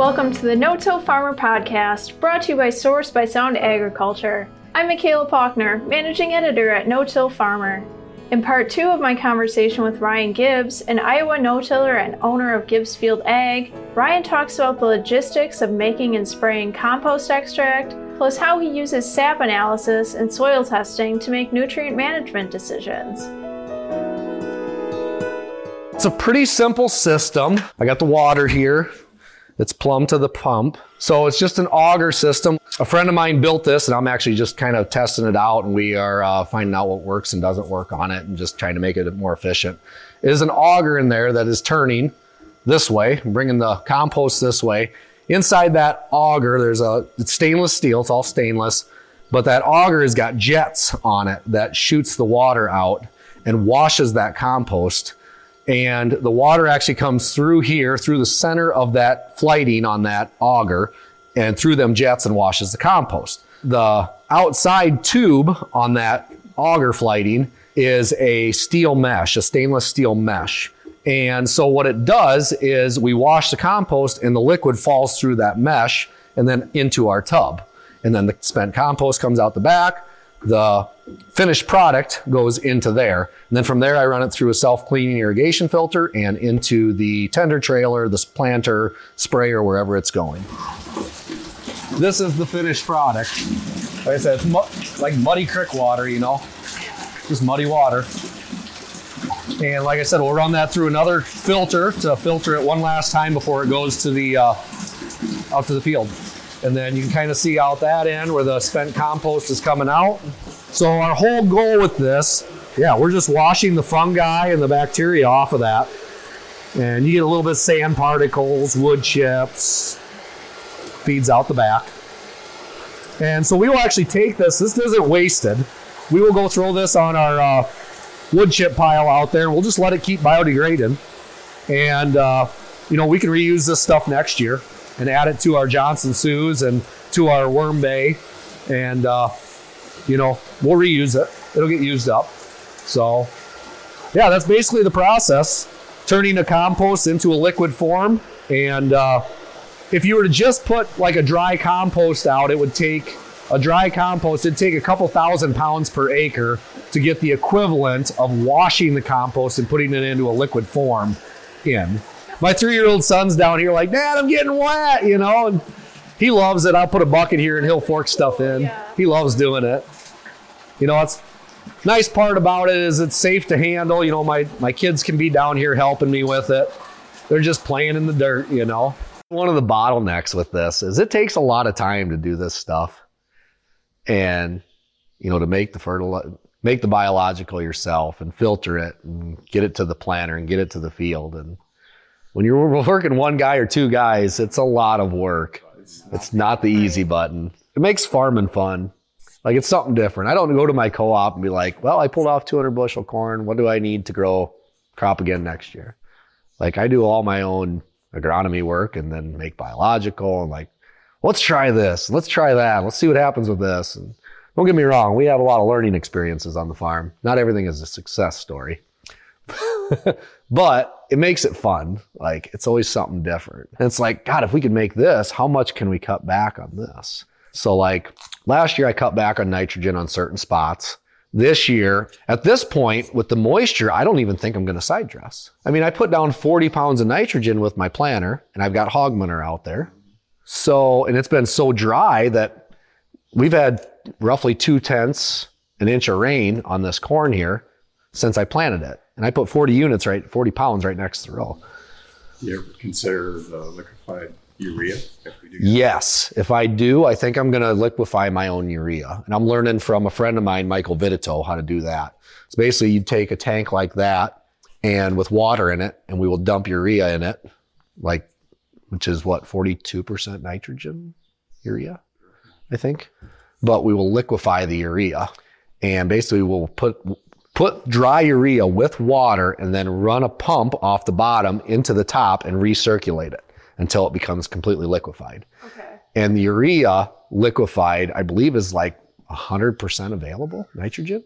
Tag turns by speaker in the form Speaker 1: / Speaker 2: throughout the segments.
Speaker 1: Welcome to the No Till Farmer podcast, brought to you by Source by Sound Agriculture. I'm Michaela Paulkner, managing editor at No Till Farmer. In part two of my conversation with Ryan Gibbs, an Iowa no tiller and owner of Gibbsfield Ag, Ryan talks about the logistics of making and spraying compost extract, plus how he uses sap analysis and soil testing to make nutrient management decisions.
Speaker 2: It's a pretty simple system. I got the water here. It's plumbed to the pump. So it's just an auger system. A friend of mine built this and I'm actually just kind of testing it out and we are uh, finding out what works and doesn't work on it and just trying to make it more efficient. There's an auger in there that is turning this way, bringing the compost this way. Inside that auger, there's a it's stainless steel, it's all stainless, but that auger has got jets on it that shoots the water out and washes that compost and the water actually comes through here, through the center of that flighting on that auger, and through them jets and washes the compost. The outside tube on that auger flighting is a steel mesh, a stainless steel mesh. And so what it does is we wash the compost and the liquid falls through that mesh and then into our tub. And then the spent compost comes out the back the finished product goes into there. And then from there, I run it through a self-cleaning irrigation filter and into the tender trailer, the planter, sprayer, wherever it's going. This is the finished product. Like I said, it's mu- like muddy creek water, you know, just muddy water. And like I said, we'll run that through another filter to filter it one last time before it goes to the uh, out to the field. And then you can kind of see out that end where the spent compost is coming out. So our whole goal with this, yeah, we're just washing the fungi and the bacteria off of that. And you get a little bit of sand particles, wood chips, feeds out the back. And so we will actually take this, this isn't wasted. We will go throw this on our uh, wood chip pile out there we'll just let it keep biodegrading. And, uh, you know, we can reuse this stuff next year and add it to our Johnson-Sus and to our Worm Bay. And, uh, you know, we'll reuse it. It'll get used up. So, yeah, that's basically the process turning a compost into a liquid form. And uh, if you were to just put like a dry compost out, it would take a dry compost, it'd take a couple thousand pounds per acre to get the equivalent of washing the compost and putting it into a liquid form in my three year old son's down here like, Dad, I'm getting wet, you know, and he loves it. I'll put a bucket here and he'll fork stuff in. Yeah. He loves doing it. You know, it's nice part about it is it's safe to handle. You know, my, my kids can be down here helping me with it. They're just playing in the dirt, you know. One of the bottlenecks with this is it takes a lot of time to do this stuff. And, you know, to make the fertilizer, make the biological yourself and filter it and get it to the planter and get it to the field. And when you're working one guy or two guys, it's a lot of work. It's not the easy button. It makes farming fun. Like it's something different. I don't go to my co-op and be like, well, I pulled off 200 bushel corn. What do I need to grow crop again next year? Like I do all my own agronomy work and then make biological and like, let's try this. Let's try that. Let's see what happens with this. And don't get me wrong. We have a lot of learning experiences on the farm. Not everything is a success story. but it makes it fun. Like it's always something different. And it's like, God, if we could make this, how much can we cut back on this? So like last year I cut back on nitrogen on certain spots. This year, at this point, with the moisture, I don't even think I'm going to side dress. I mean, I put down 40 pounds of nitrogen with my planter and I've got hog manure out there. So, and it's been so dry that we've had roughly two tenths an inch of rain on this corn here since I planted it. And I put 40 units right, 40 pounds right next to the row.
Speaker 3: You ever consider the liquefied urea? If
Speaker 2: yes. If I do, I think I'm going to liquefy my own urea. And I'm learning from a friend of mine, Michael Vidito, how to do that. So basically, you take a tank like that and with water in it, and we will dump urea in it, like, which is what, 42% nitrogen urea, I think. But we will liquefy the urea. And basically, we'll put put dry urea with water and then run a pump off the bottom into the top and recirculate it until it becomes completely liquefied. Okay. And the urea liquefied, I believe, is like 100% available nitrogen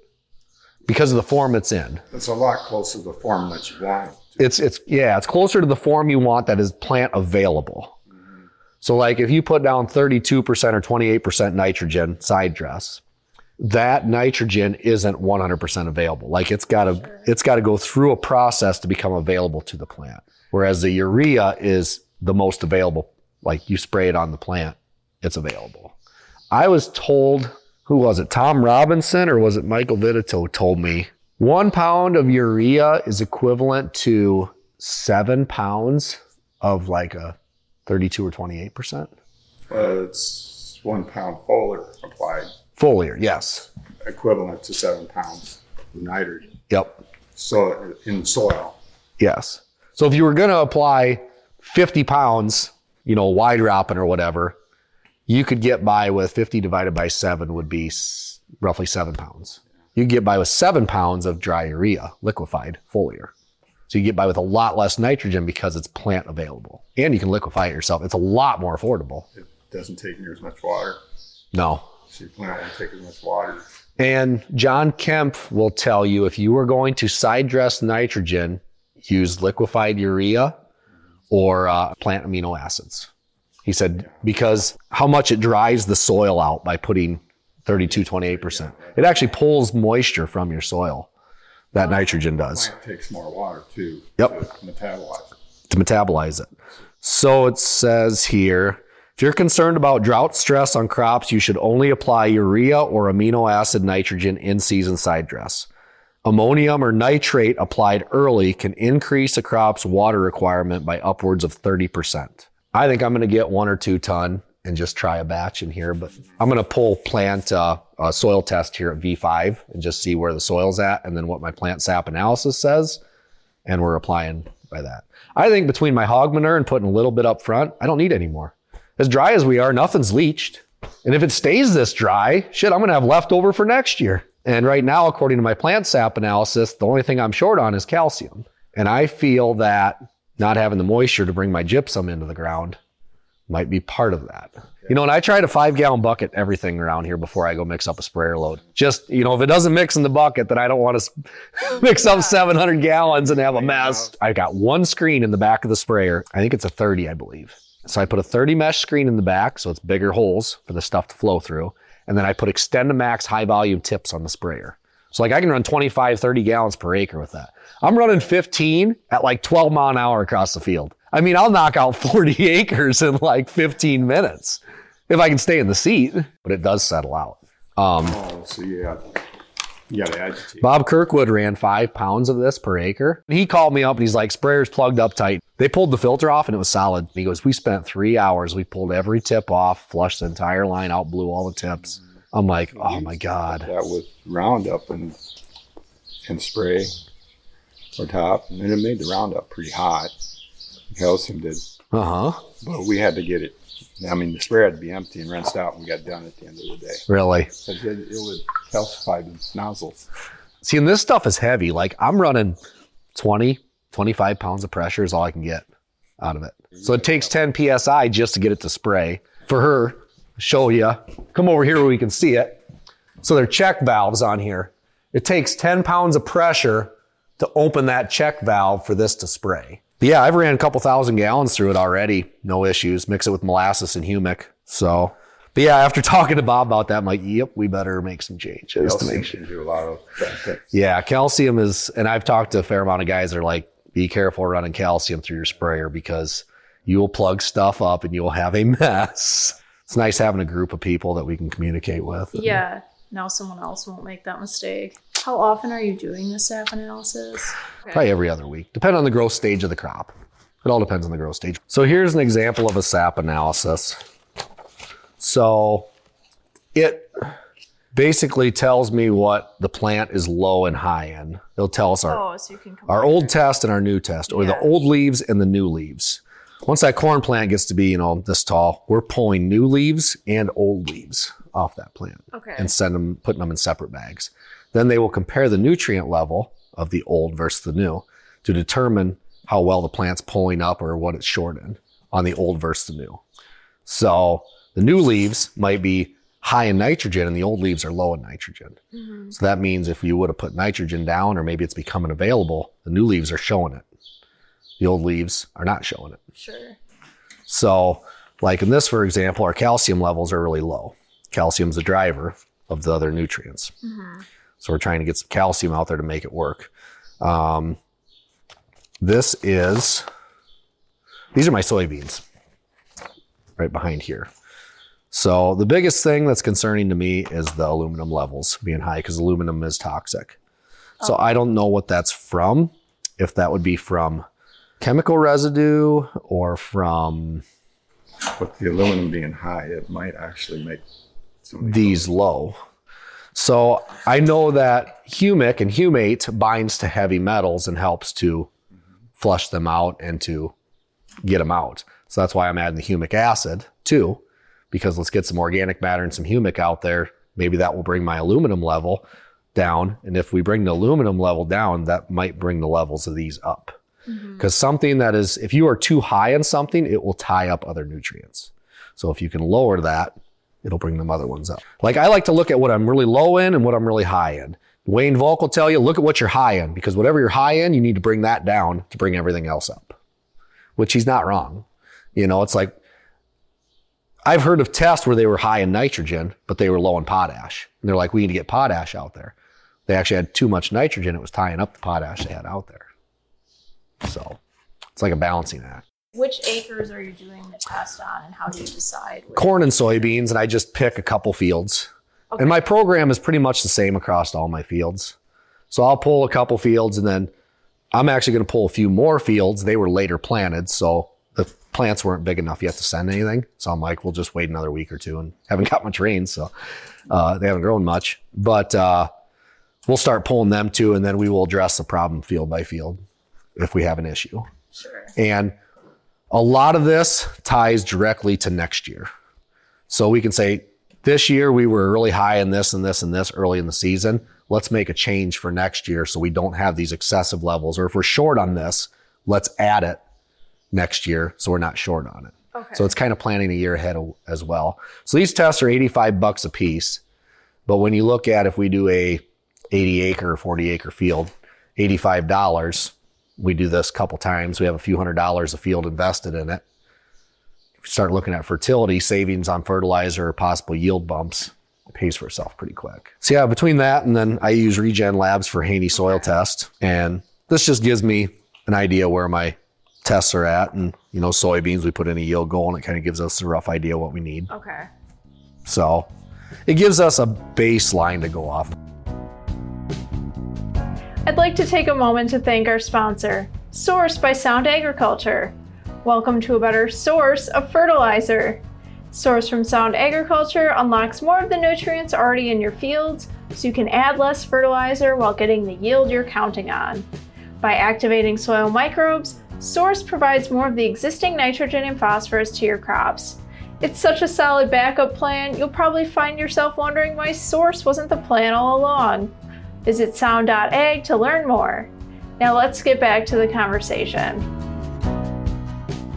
Speaker 2: because of the form it's in.
Speaker 3: It's a lot closer to the form that you want.
Speaker 2: It's it's yeah, it's closer to the form you want that is plant available. Mm-hmm. So like if you put down 32% or 28% nitrogen side dress, that nitrogen isn't 100% available. Like it's got to it's got to go through a process to become available to the plant. Whereas the urea is the most available. Like you spray it on the plant, it's available. I was told, who was it? Tom Robinson or was it Michael Vitito told me one pound of urea is equivalent to seven pounds of like a 32 or 28%.
Speaker 3: Uh, it's one pound foliar applied,
Speaker 2: Foliar, yes.
Speaker 3: equivalent to seven pounds of nitrogen.
Speaker 2: Yep.
Speaker 3: So in soil,
Speaker 2: Yes. So if you were going to apply 50 pounds, you know, wide dropping or whatever, you could get by with 50 divided by seven would be s- roughly seven pounds. You could get by with seven pounds of dry urea, liquefied foliar. So you get by with a lot less nitrogen because it's plant available and you can liquefy it yourself. It's a lot more affordable.
Speaker 3: it doesn't take near as much water.
Speaker 2: No.
Speaker 3: So your plant won't take much water.
Speaker 2: And John Kempf will tell you if you were going to side dress nitrogen, use liquefied urea or uh, plant amino acids. He said because how much it dries the soil out by putting 32, 28%. It actually pulls moisture from your soil. That nitrogen does
Speaker 3: Plant takes more water too.
Speaker 2: Yep.
Speaker 3: To metabolize it.
Speaker 2: to metabolize it. So it says here if you're concerned about drought stress on crops, you should only apply urea or amino acid nitrogen in season side dress. Ammonium or nitrate applied early can increase a crop's water requirement by upwards of 30%. I think I'm going to get one or two ton and just try a batch in here, but I'm going to pull plant uh, a soil test here at V5 and just see where the soil's at and then what my plant sap analysis says and we're applying by that. I think between my hog manure and putting a little bit up front, I don't need any more. As dry as we are, nothing's leached. And if it stays this dry, shit, I'm going to have leftover for next year. And right now, according to my plant sap analysis, the only thing I'm short on is calcium. And I feel that not having the moisture to bring my gypsum into the ground might be part of that. You know, and I try to five gallon bucket everything around here before I go mix up a sprayer load. Just, you know, if it doesn't mix in the bucket, then I don't want to mix up 700 gallons and have a mess. I got one screen in the back of the sprayer. I think it's a 30, I believe. So I put a 30 mesh screen in the back, so it's bigger holes for the stuff to flow through. And then I put Extendamax high volume tips on the sprayer. So like I can run 25, 30 gallons per acre with that. I'm running 15 at like 12 mile an hour across the field. I mean, I'll knock out 40 acres in like 15 minutes if I can stay in the seat, but it does settle out. Um,
Speaker 3: Oh, so got, you to agitate.
Speaker 2: Bob Kirkwood ran five pounds of this per acre. He called me up and he's like, sprayer's plugged up tight. They pulled the filter off and it was solid. He goes, we spent three hours. We pulled every tip off, flushed the entire line out, blew all the tips. I'm like, oh my God.
Speaker 3: that was Roundup and and spray or top, and it made the Roundup pretty hot. Calcium did,
Speaker 2: Uh huh.
Speaker 3: but we had to get it. I mean, the sprayer had to be empty and rinsed out, and we got done at the end of the day.
Speaker 2: Really?
Speaker 3: It, it would calcify the nozzles.
Speaker 2: See, and this stuff is heavy. Like I'm running 20, 25 pounds of pressure is all I can get out of it. So it takes 10 PSI just to get it to spray. For her, show you, come over here where we can see it. So there are check valves on here. It takes 10 pounds of pressure to open that check valve for this to spray. But yeah, I've ran a couple thousand gallons through it already. No issues. Mix it with molasses and humic. So, but yeah, after talking to Bob about that, I'm like, yep, we better make some changes to
Speaker 3: Calcium
Speaker 2: make sure.
Speaker 3: do a lot of benefits.
Speaker 2: Yeah, calcium is, and I've talked to a fair amount of guys that are like, be careful running calcium through your sprayer because you will plug stuff up and you will have a mess. It's nice having a group of people that we can communicate with.
Speaker 1: Yeah. Now someone else won't make that mistake. How often are you doing the sap analysis?
Speaker 2: Probably every other week, depending on the growth stage of the crop. It all depends on the growth stage. So here's an example of a sap analysis. So it basically tells me what the plant is low and high in. It'll tell us our
Speaker 1: Oh, so
Speaker 2: our old test and our new test, or the old leaves and the new leaves. Once that corn plant gets to be, you know, this tall, we're pulling new leaves and old leaves off that plant
Speaker 1: Okay.
Speaker 2: and send them, putting them in separate bags. Then they will compare the nutrient level of the old versus the new to determine how well the plant's pulling up or what it's short in on the old versus the new. So the new leaves might be high in nitrogen and the old leaves are low in nitrogen.
Speaker 1: Mhm.
Speaker 2: So that means if you would have put nitrogen down or maybe it's becoming available, the new leaves are showing it. The old leaves are not showing it.
Speaker 1: Sure.
Speaker 2: So Like in this, for example, our calcium levels are really low. Calcium's the driver of the other nutrients. So we're trying to get some calcium out there to make it work. Um, this is, these are my soybeans right behind here. So the biggest thing that's concerning to me is the aluminum levels being high because aluminum is toxic. So oh. I don't know what that's from. If that would be from chemical residue or from
Speaker 3: With the aluminum being high, it might actually make some
Speaker 2: these low. So I know that humic and humate binds to heavy metals and helps to flush them out and to get them out. So that's why I'm adding the humic acid too, because let's get some organic matter and some humic out there. Maybe that will bring my aluminum level down. And if we bring the aluminum level down, that might bring the levels of these up. Mm-hmm. Because something that is, if you are too high in something, it will tie up other nutrients. So if you can lower that, it'll bring them other ones up. Like I like to look at what I'm really low in and what I'm really high in. Wayne Volk will tell you, look at what you're high in, because whatever you're high in, you need to bring that down to bring everything else up. Which he's not wrong. You know, it's like I've heard of tests where they were high in nitrogen, but they were low in potash. And they're like, we need to get potash out there. They actually had too much nitrogen. It was tying up the potash they had out there. So it's like a balancing act.
Speaker 1: Which acres are you doing the test on, and how do you decide?
Speaker 2: Corn and soybeans, and I just pick a couple fields. And my program is pretty much the same across all my fields. So I'll pull a couple fields and then I'm actually going to pull a few more fields. They were later planted, so the plants weren't big enough yet to send anything. So I'm like, we'll just wait another week or two and haven't got much rain, so uh, they haven't grown much. But uh, we'll start pulling them too, and then we will address the problem field by field if we have an issue.
Speaker 1: Sure.
Speaker 2: And a lot of this ties directly to next year. So we can say, this year we were really high in this and this and this early in the season. Let's make a change for next year so we don't have these excessive levels. Or if we're short on this, let's add it next year so we're not short on it.
Speaker 1: Okay.
Speaker 2: So it's kind of planning a year ahead as well. So these tests are 85 bucks a piece. But when you look at if we do a 80 acre or 40 acre field, $85, we do this a couple times. We have a few hundred dollars a field invested in it. Start looking at fertility, savings on fertilizer, or possible yield bumps, it pays for itself pretty quick. So yeah, between that and then I use Regen Labs for Haney soil test. And this just gives me an idea where my tests are at. And, you know, soybeans, we put in a yield goal and it kind of gives us a rough idea what we need.
Speaker 1: Okay.
Speaker 2: So it gives us a baseline to go off.
Speaker 1: I'd like to take a moment to thank our sponsor, Source by Sound Agriculture. Welcome to a better source of fertilizer. Source from Sound Agriculture unlocks more of the nutrients already in your fields so you can add less fertilizer while getting the yield you're counting on. By activating soil microbes, Source provides more of the existing nitrogen and phosphorus to your crops. It's such a solid backup plan, you'll probably find yourself wondering why Source wasn't the plan all along. Visit sound.ag to learn more. Now let's get back to the conversation.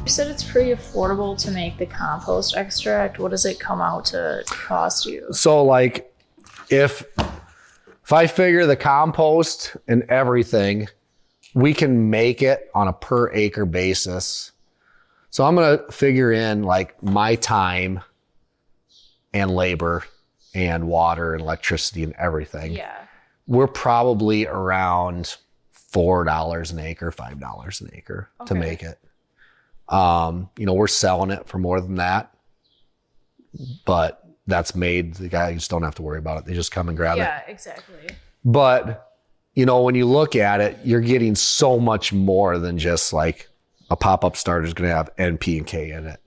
Speaker 1: You said it's pretty affordable to make the compost extract. What does it come out to cost you?
Speaker 2: So like if if I figure the compost and everything, we can make it on a per acre basis. So I'm going to figure in like my time and labor and water and electricity and everything.
Speaker 1: Yeah.
Speaker 2: We're probably around $4 an acre, $5 an acre to make it. Um, you know, we're selling it for more than that, but that's made. The guys don't have to worry about it. They just come and grab it.
Speaker 1: Yeah, exactly.
Speaker 2: But, you know, when you look at it, you're getting so much more than just like a pop up starter is going to have NP and K in it.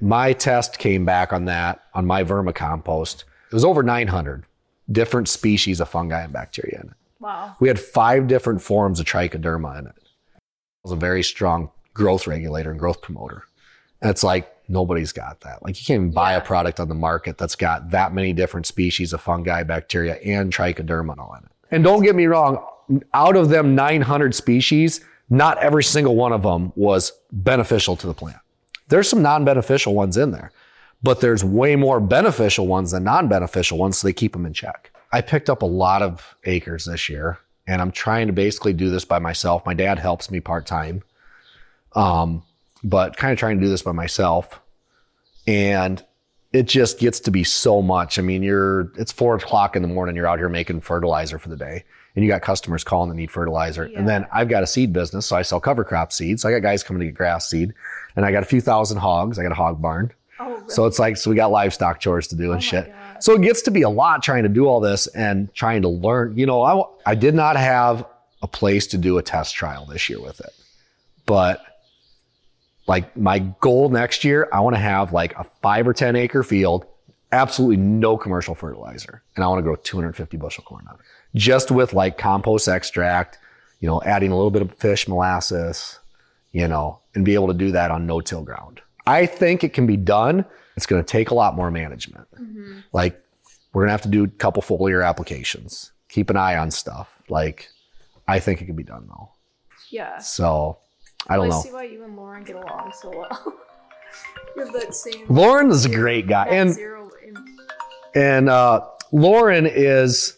Speaker 2: My test came back on that on my vermicompost. It was over 900 different species of fungi and bacteria in it.
Speaker 1: Wow.
Speaker 2: We had five different forms of trichoderma in it. It was a very strong growth regulator and growth promoter. And it's like nobody's got that. Like you can't even buy
Speaker 1: Yeah.
Speaker 2: a product on the market that's got that many different species of fungi, bacteria, and trichoderma all in it. And don't get me wrong, out of them 900 species, not every single one of them was beneficial to the plant. There's some non-beneficial ones in there, but there's way more beneficial ones than non-beneficial ones, so they keep them in check. I picked up a lot of acres this year, and I'm trying to basically do this by myself. My dad helps me part time, um, but kind of trying to do this by myself. And it just gets to be so much. I mean, you're, it's four o'clock in the morning. You're out here making fertilizer for the day and you got customers calling that need fertilizer.
Speaker 1: Yeah.
Speaker 2: And then I've got a seed business. So I sell cover crop seeds. So I got guys coming to get grass seed and I got a few thousand hogs. I got a hog barn.
Speaker 1: Oh, really?
Speaker 2: So it's like, so we got livestock chores to do
Speaker 1: Oh
Speaker 2: and shit.
Speaker 1: God.
Speaker 2: So it gets to be a lot trying to do all this and trying to learn. You know, I, I did not have a place to do a test trial this year with it, but like my goal next year, I want to have like a five or 10 acre field, absolutely no commercial fertilizer. And I want to grow 250 bushel corn on it just with like compost extract, you know, adding a little bit of fish molasses, you know, and be able to do that on no till ground. I think it can be done. It's going to take a lot more management. Mm-hmm. Like we're going to have to do a couple foliar applications, keep an eye on stuff. Like I think it can be done though.
Speaker 1: yeah.
Speaker 2: So I don't
Speaker 1: Well,
Speaker 2: know.
Speaker 1: see why you and Loran get along so well. you have that same.
Speaker 2: Loran is a great guy. And
Speaker 1: zero in-
Speaker 2: and uh, Loran is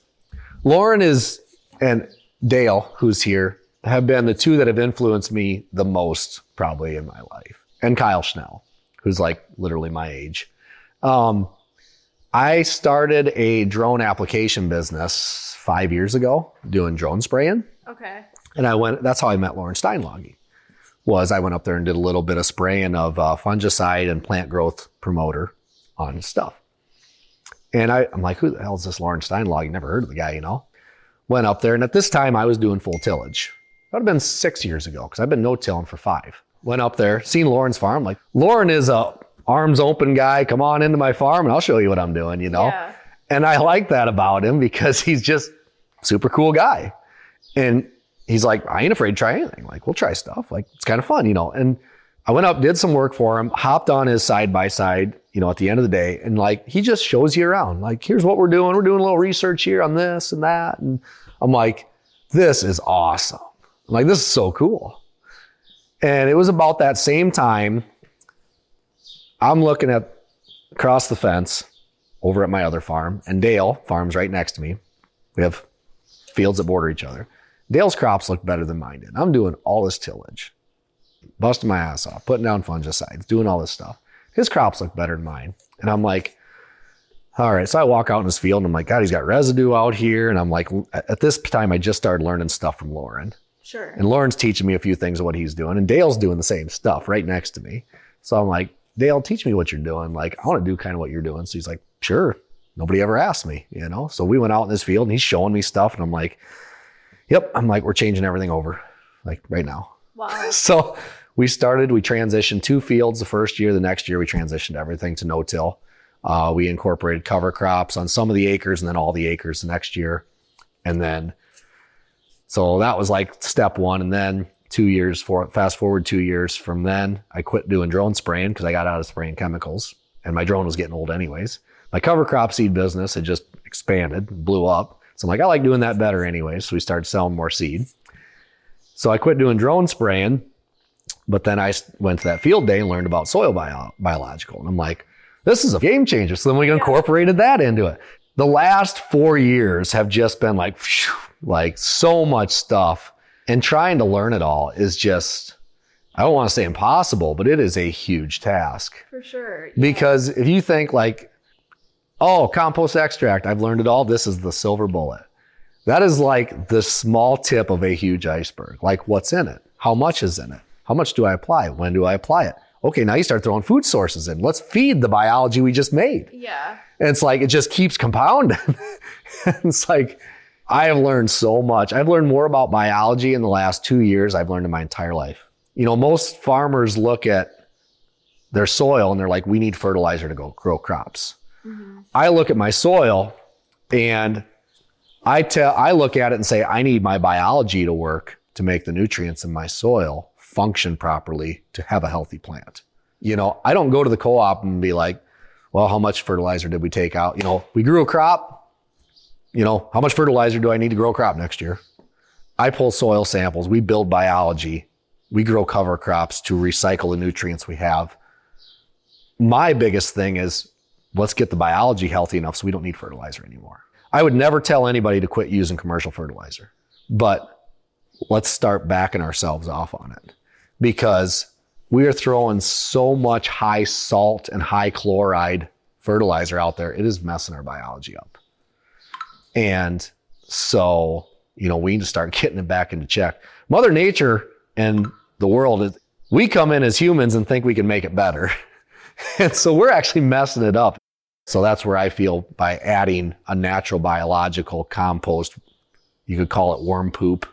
Speaker 2: Loran is and Dale, who's here, have been the two that have influenced me the most probably in my life, and Kyle Schnell, who's like literally my age. Um, I started a drone application business five years ago, doing drone spraying,
Speaker 1: Okay.
Speaker 2: and I went. That's how I met Loran Steinlage. Was I went up there and did a little bit of spraying of uh, fungicide and plant growth promoter on stuff. And I, I'm like, who the hell is this Loran You Never heard of the guy, you know. Went up there, and at this time I was doing full tillage. That would have been six years ago because I've been no tilling for five. Went up there, seen Loran's farm. Like Loran is a arms open guy. Come on into my farm, and I'll show you what I'm doing. You know.
Speaker 1: Yeah.
Speaker 2: And I like that about him because he's just super cool guy. And he's like, I ain't afraid to try anything. Like, we'll try stuff. Like, it's kind of fun, you know. And I went up, did some work for him, hopped on his side by side, you know, at the end of the day. And like, he just shows you around. Like, here's what we're doing. We're doing a little research here on this and that. And I'm like, this is awesome. I'm like, this is so cool. And it was about that same time. I'm looking at across the fence over at my other farm, and Dale farms right next to me. We have fields that border each other. Dale's crops look better than mine did. I'm doing all this tillage, busting my ass off, putting down fungicides, doing all this stuff. His crops look better than mine. And I'm like, all right. So I walk out in his field and I'm like, God, he's got residue out here. And I'm like, at this time, I just started learning stuff from Loran.
Speaker 1: Sure.
Speaker 2: And Loran's teaching me a few things of what he's doing, and Dale's doing the same stuff right next to me. So I'm like, Dale, teach me what you're doing. Like, I want to do kind of what you're doing. So he's like, sure. Nobody ever asked me, you know? So we went out in this field and he's showing me stuff, and I'm like, yep. I'm like, we're changing everything over, like right now.
Speaker 1: Wow.
Speaker 2: So we started, we transitioned two fields the first year. The next year, we transitioned everything to no till. Uh, we incorporated cover crops on some of the acres and then all the acres the next year. And then, so that was like step one. And then two years for fast forward two years from then, I quit doing drone spraying because I got out of spraying chemicals and my drone was getting old anyways. My cover crop seed business had just expanded, blew up. So I'm like, I like doing that better anyway. So we started selling more seed. So I quit doing drone spraying, but then I went to that field day and learned about soil bio- biological. And I'm like, this is a game changer. So then we incorporated that into it. The last four years have just been like, phew, like so much stuff. And trying to learn it all is just, I don't want to say impossible, but it is a huge task.
Speaker 1: For sure.
Speaker 2: Because if you think like, oh, compost extract, I've learned it all. This is the silver bullet. That is like the small tip of a huge iceberg. Like, what's in it? How much is in it? How much do I apply? When do I apply it? Okay, now you start throwing food sources in. Let's feed the biology we just made.
Speaker 1: Yeah.
Speaker 2: And it's like, it just keeps compounding. it's like, I have learned so much. I've learned more about biology in the last two years I've learned in my entire life. You know, most farmers look at their soil and they're like, we need fertilizer to go grow crops. Mm-hmm. I look at my soil and I tell, I look at it and say, I need my biology to work to make the nutrients in my soil function properly to have a healthy plant. You know, I don't go to the co-op and be like, well, how much fertilizer did we take out? You know, we grew a crop. You know, how much fertilizer do I need to grow a crop next year? I pull soil samples. We build biology. We grow cover crops to recycle the nutrients we have. My biggest thing is let's get the biology healthy enough so we don't need fertilizer anymore. I would never tell anybody to quit using commercial fertilizer, but let's start backing ourselves off on it because we are throwing so much high salt and high chloride fertilizer out there. It is messing our biology up. And so, you know, we need to start getting it back into check. Mother Nature and the world we come in as humans and think we can make it better. and so we're actually messing it up. So that's where I feel by adding a natural biological compost, you could call it worm poop,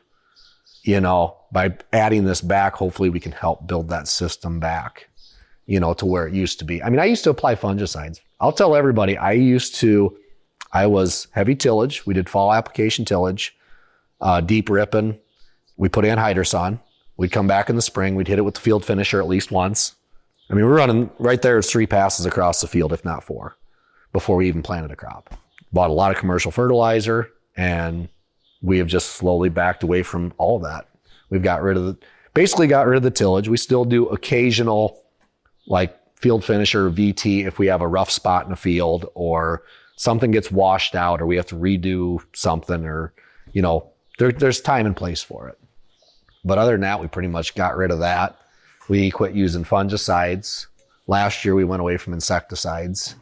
Speaker 2: you know, by adding this back, hopefully we can help build that system back, you know, to where it used to be. I mean, I used to apply fungicides. I'll tell everybody, I used to, I was heavy tillage. We did fall application tillage, uh, deep ripping. We put anhydrous on. We'd come back in the spring. We'd hit it with the field finisher at least once. I mean, we're running right there. Three passes across the field, if not four, before we even planted a crop. Bought a lot of commercial fertilizer, and we have just slowly backed away from all of that. We've got rid of the, basically got rid of the tillage. We still do occasional, like field finisher VT if we have a rough spot in a field or something gets washed out or we have to redo something or, you know, there, there's time and place for it. But other than that, we pretty much got rid of that. We quit using fungicides. Last year, we went away from insecticides.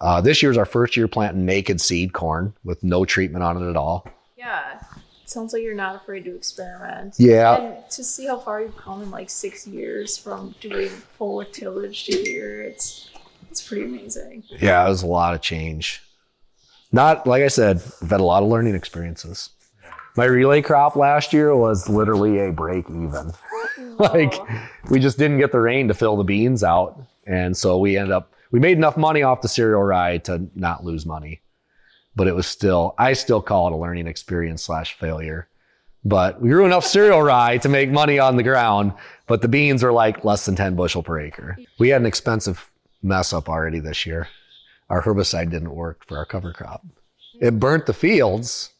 Speaker 2: Uh, this year's our first year planting naked seed corn with no treatment on it at all.
Speaker 1: Yeah. Sounds like you're not afraid to experiment.
Speaker 2: Yeah.
Speaker 1: And to see how far you've come in like six years from doing full tillage to here, it's it's pretty amazing.
Speaker 2: Yeah, it was a lot of change. Not like I said, I've had a lot of learning experiences. My relay crop last year was literally a break even. like we just didn't get the rain to fill the beans out. And so we ended up we made enough money off the cereal rye to not lose money. But it was still I still call it a learning experience slash failure. But we grew enough cereal rye to make money on the ground, but the beans are like less than 10 bushel per acre. We had an expensive mess up already this year. Our herbicide didn't work for our cover crop. It burnt the fields,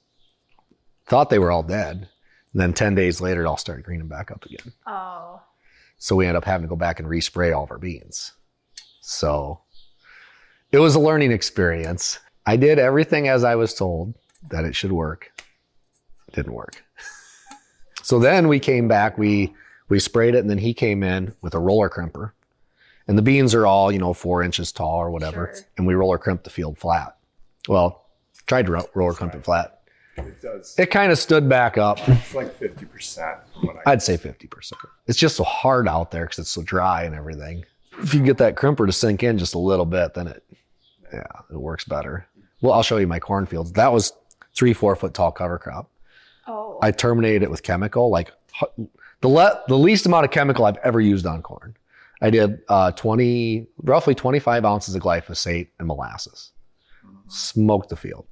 Speaker 2: thought they were all dead. And then 10 days later, it all started greening back up again.
Speaker 1: Oh.
Speaker 2: So we ended up having to go back and respray all of our beans. So it was a learning experience. I did everything as I was told that it should work. It didn't work. so then we came back, we we sprayed it, and then he came in with a roller crimper. And the beans are all, you know, four inches tall or whatever.
Speaker 1: Sure.
Speaker 2: And we roller crimped the field flat. Well, tried to ro- roller crimp it flat.
Speaker 3: It does.
Speaker 2: It kind of stood back up.
Speaker 3: It's like 50% from what I
Speaker 2: I'd say 50%. It's just so hard out there because it's so dry and everything. If you get that crimper to sink in just a little bit, then it, yeah, it works better. Well, I'll show you my cornfields. That was three, four foot tall cover crop.
Speaker 1: Oh.
Speaker 2: I terminated it with chemical, like the le- the least amount of chemical I've ever used on corn. I did uh, 20, roughly 25 ounces of glyphosate and molasses. Smoked the field.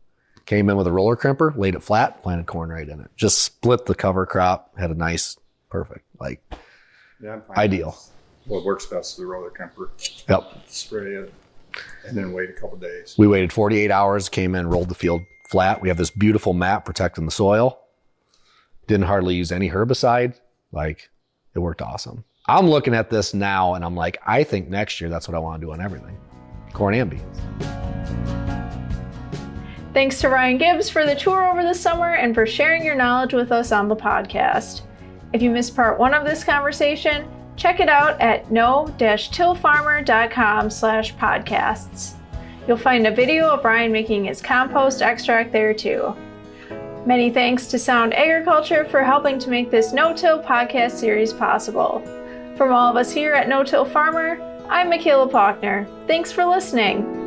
Speaker 2: Came in with a roller crimper, laid it flat, planted corn right in it. Just split the cover crop, had a nice, perfect, like,
Speaker 3: Yeah, I'm fine.
Speaker 2: Ideal.
Speaker 3: What works best is the roller crimper.
Speaker 2: Yep.
Speaker 3: Spray it and then wait a couple days.
Speaker 2: We waited 48 hours, came in, rolled the field flat. We have this beautiful mat protecting the soil. Didn't hardly use any herbicide. Like, it worked awesome. I'm looking at this now and I'm like, I think next year that's what I want to do on everything corn and beans.
Speaker 1: Thanks to Ryan Gibbs for the tour over the summer and for sharing your knowledge with us on the podcast. If you missed part one of this conversation, check it out at no-tillfarmer.com slash podcasts. You'll find a video of Ryan making his compost extract there too. Many thanks to Sound Agriculture for helping to make this no-till podcast series possible. From all of us here at No Till Farmer, I'm Michaela Faulkner. Thanks for listening.